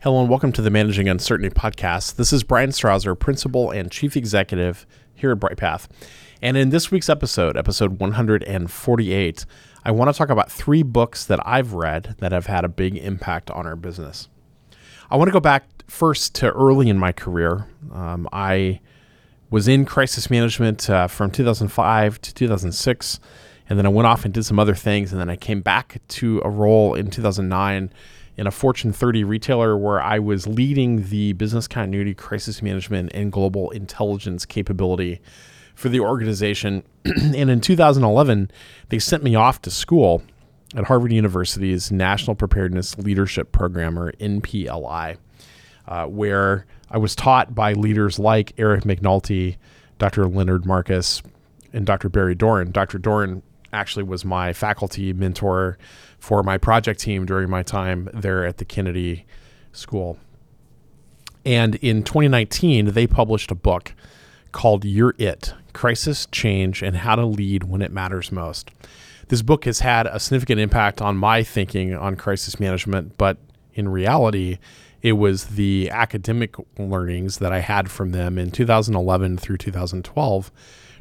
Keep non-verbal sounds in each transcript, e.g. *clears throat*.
Hello and welcome to the Managing Uncertainty podcast. This is Brian Strawser, Principal and Chief Executive here at BrightPath. And in this week's episode, episode 148, I want to talk about three books that I've read that have had a big impact on our business. I want to go back first to early in my career. Um, I was in crisis management uh, from 2005 to 2006, and then I went off and did some other things, and then I came back to a role in 2009 in a Fortune 30 retailer where I was leading the business continuity, crisis management, and global intelligence capability for the organization. *clears throat* and in 2011, they sent me off to school at Harvard University's National Preparedness Leadership Program, or NPLI, uh, where I was taught by leaders like Eric McNulty, Dr. Leonard Marcus, and Dr. Barry Dorn. Dr. Dorn actually was my faculty mentor for my project team during my time there at the Kennedy School. And in 2019, they published a book called You're It Crisis, Change, and How to Lead When It Matters Most. This book has had a significant impact on my thinking on crisis management, but in reality, it was the academic learnings that I had from them in 2011 through 2012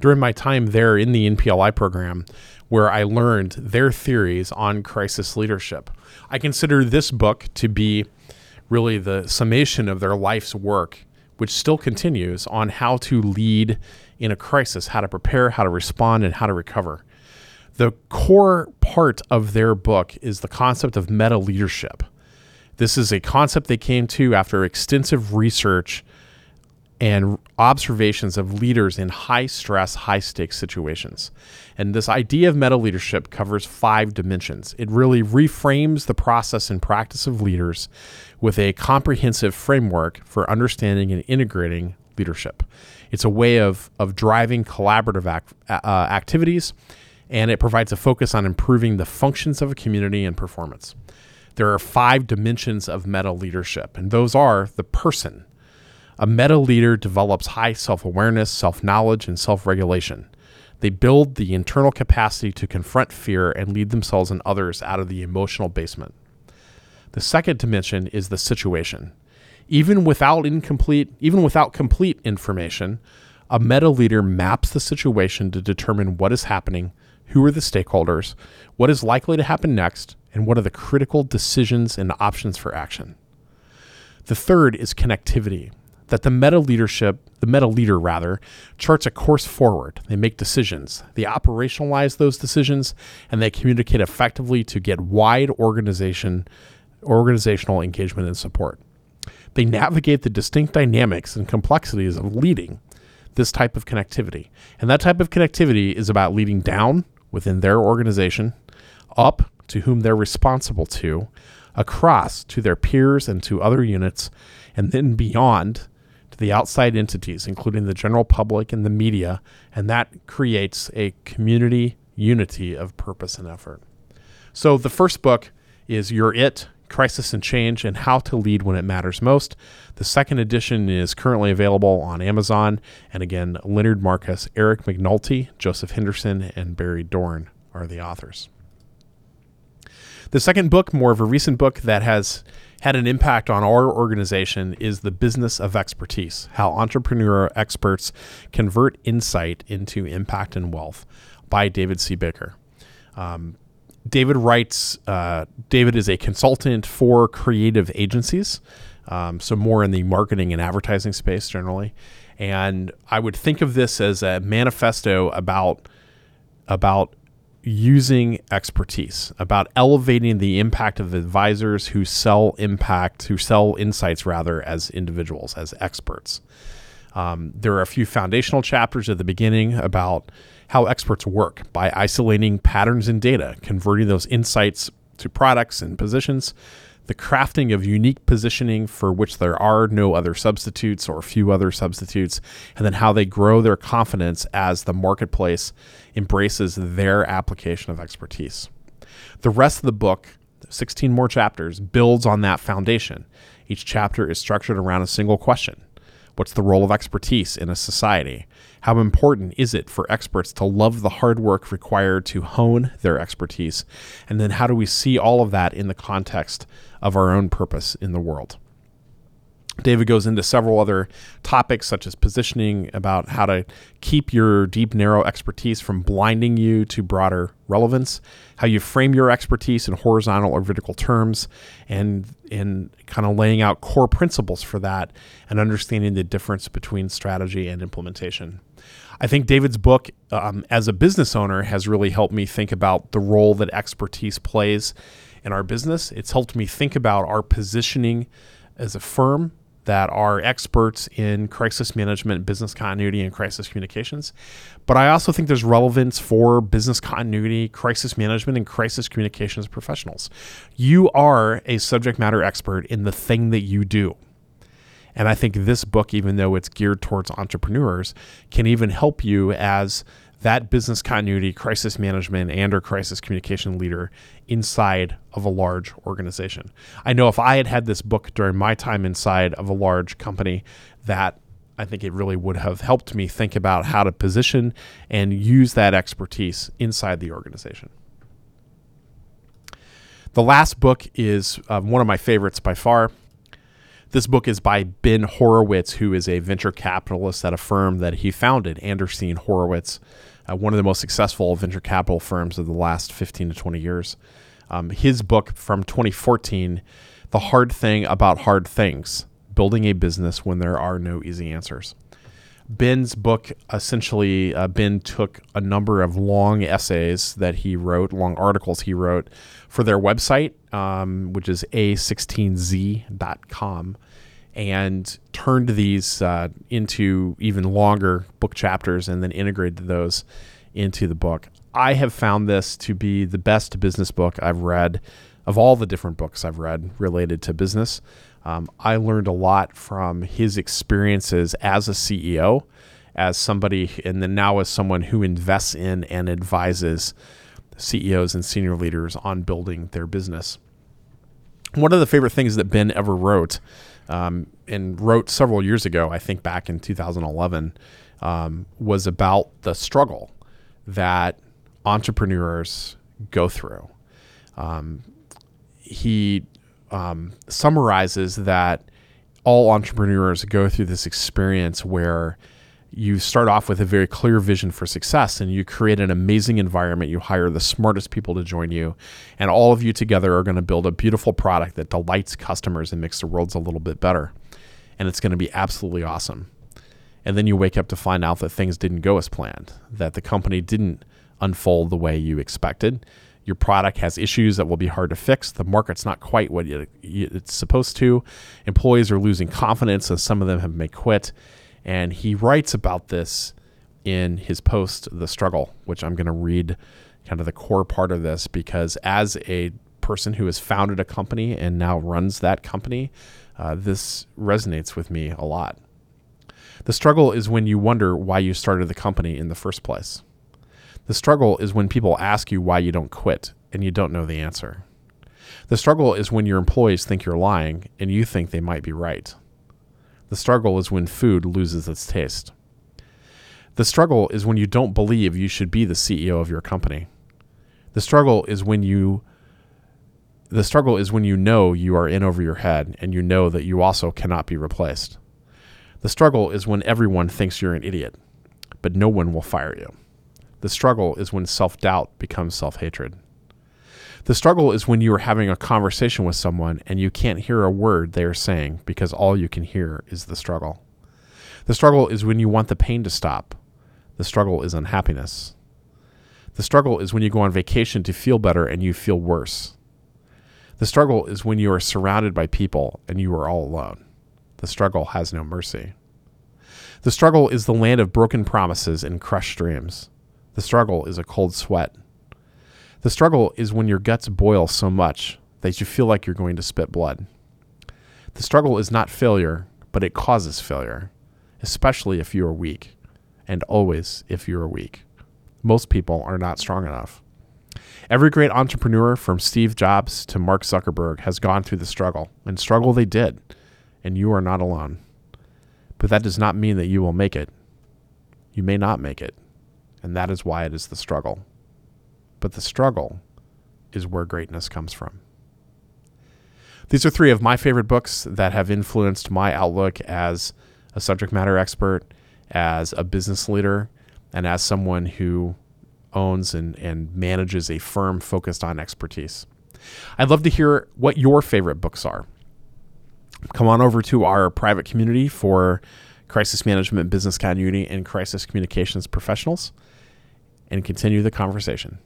during my time there in the NPLI program where I learned their theories on crisis leadership. I consider this book to be really the summation of their life's work, which still continues on how to lead in a crisis, how to prepare, how to respond, and how to recover. The core part of their book is the concept of meta leadership. This is a concept they came to after extensive research and observations of leaders in high stress, high stakes situations. And this idea of meta leadership covers five dimensions. It really reframes the process and practice of leaders with a comprehensive framework for understanding and integrating leadership. It's a way of, of driving collaborative act, uh, activities, and it provides a focus on improving the functions of a community and performance. There are five dimensions of meta leadership, and those are the person, a meta leader develops high self awareness, self knowledge, and self regulation. They build the internal capacity to confront fear and lead themselves and others out of the emotional basement. The second dimension is the situation. Even without incomplete, even without complete information, a meta leader maps the situation to determine what is happening, who are the stakeholders, what is likely to happen next, and what are the critical decisions and options for action. The third is connectivity that the meta leadership, the meta leader rather, charts a course forward. They make decisions, they operationalize those decisions, and they communicate effectively to get wide organization, organizational engagement and support. They navigate the distinct dynamics and complexities of leading this type of connectivity. And that type of connectivity is about leading down within their organization, up to whom they're responsible to, across to their peers and to other units, and then beyond to the outside entities, including the general public and the media, and that creates a community unity of purpose and effort. So the first book is You're It Crisis and Change and How to Lead When It Matters Most. The second edition is currently available on Amazon. And again, Leonard Marcus, Eric McNulty, Joseph Henderson, and Barry Dorn are the authors. The second book, more of a recent book that has had an impact on our organization is the business of expertise, how Entrepreneur experts convert insight into impact and wealth by David C. Baker. Um, David writes, uh, David is a consultant for creative agencies, um, so more in the marketing and advertising space generally. And I would think of this as a manifesto about about using expertise, about elevating the impact of advisors who sell impact, who sell insights rather as individuals, as experts. Um, there are a few foundational chapters at the beginning about how experts work by isolating patterns in data, converting those insights to products and positions, the crafting of unique positioning for which there are no other substitutes or few other substitutes, and then how they grow their confidence as the marketplace embraces their application of expertise. The rest of the book, 16 more chapters, builds on that foundation. Each chapter is structured around a single question What's the role of expertise in a society? How important is it for experts to love the hard work required to hone their expertise? And then how do we see all of that in the context of our own purpose in the world? David goes into several other topics, such as positioning, about how to keep your deep, narrow expertise from blinding you to broader relevance, how you frame your expertise in horizontal or vertical terms, and and kind of laying out core principles for that, and understanding the difference between strategy and implementation. I think David's book, um, as a business owner, has really helped me think about the role that expertise plays in our business. It's helped me think about our positioning as a firm that are experts in crisis management, business continuity, and crisis communications. But I also think there's relevance for business continuity, crisis management, and crisis communications professionals. You are a subject matter expert in the thing that you do. And I think this book, even though it's geared towards entrepreneurs, can even help you as that business continuity, crisis management, and or crisis communication leader inside of a large organization. I know if I had had this book during my time inside of a large company, that I think it really would have helped me think about how to position and use that expertise inside the organization. The last book is um, one of my favorites by far. This book is by Ben Horowitz, who is a venture capitalist at a firm that he founded, Andreessen Horowitz uh, one of the most successful venture capital firms of the last 15 to 20 years. Um, his book from 2014, The Hard Thing About Hard Things Building a Business When There Are No Easy Answers. Ben's book essentially, uh, Ben took a number of long essays that he wrote, long articles he wrote for their website, um, which is a16z.com and turned these uh, into even longer book chapters and then integrated those into the book. I have found this to be the best business book I've read of all the different books I've read related to business. Um, I learned a lot from his experiences as a CEO, as somebody, and then now as someone who invests in and advises CEOs and senior leaders on building their business. One of the favorite things that Ben ever wrote um, and wrote several years ago, I think back in 2011, um, was about the struggle that entrepreneurs go through. Um, he um, summarizes that all entrepreneurs go through this experience where you start off with a very clear vision for success and you create an amazing environment. You hire the smartest people to join you, and all of you together are going to build a beautiful product that delights customers and makes the world a little bit better. And it's going to be absolutely awesome. And then you wake up to find out that things didn't go as planned, that the company didn't unfold the way you expected. Your product has issues that will be hard to fix. The market's not quite what it's supposed to. Employees are losing confidence, and some of them have may quit and he writes about this in his post, The Struggle, which I'm going to read kind of the core part of this because as a person who has founded a company and now runs that company, uh, this resonates with me a lot. The struggle is when you wonder why you started the company in the first place. The struggle is when people ask you why you don't quit and you don't know the answer. The struggle is when your employees think you're lying and you think they might be right. The struggle is when food loses its taste. The struggle is when you don't believe you should be the CEO of your company. The struggle is when you the struggle is when you know you are in over your head and you know that you also cannot be replaced. The struggle is when everyone thinks you're an idiot, but no one will fire you. The struggle is when self doubt becomes self hatred. The struggle is when you are having a conversation with someone and you can't hear a word they are saying because all you can hear is the struggle. The struggle is when you want the pain to stop. The struggle is unhappiness. The struggle is when you go on vacation to feel better and you feel worse. The struggle is when you are surrounded by people and you are all alone. The struggle has no mercy. The struggle is the land of broken promises and crushed dreams. The struggle is a cold sweat. The struggle is when your guts boil so much that you feel like you're going to spit blood. The struggle is not failure, but it causes failure, especially if you are weak, and always if you are weak. Most people are not strong enough. Every great entrepreneur, from Steve Jobs to Mark Zuckerberg, has gone through the struggle, and struggle they did, and you are not alone. But that does not mean that you will make it. You may not make it, and that is why it is the struggle but the struggle is where greatness comes from. These are three of my favorite books that have influenced my outlook as a subject matter expert, as a business leader, and as someone who owns and, and manages a firm focused on expertise. I'd love to hear what your favorite books are. Come on over to our private community for crisis management, business continuity, and crisis communications professionals and continue the conversation.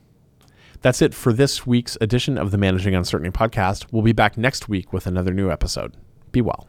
That's it for this week's edition of the Managing Uncertainty podcast. We'll be back next week with another new episode. Be well.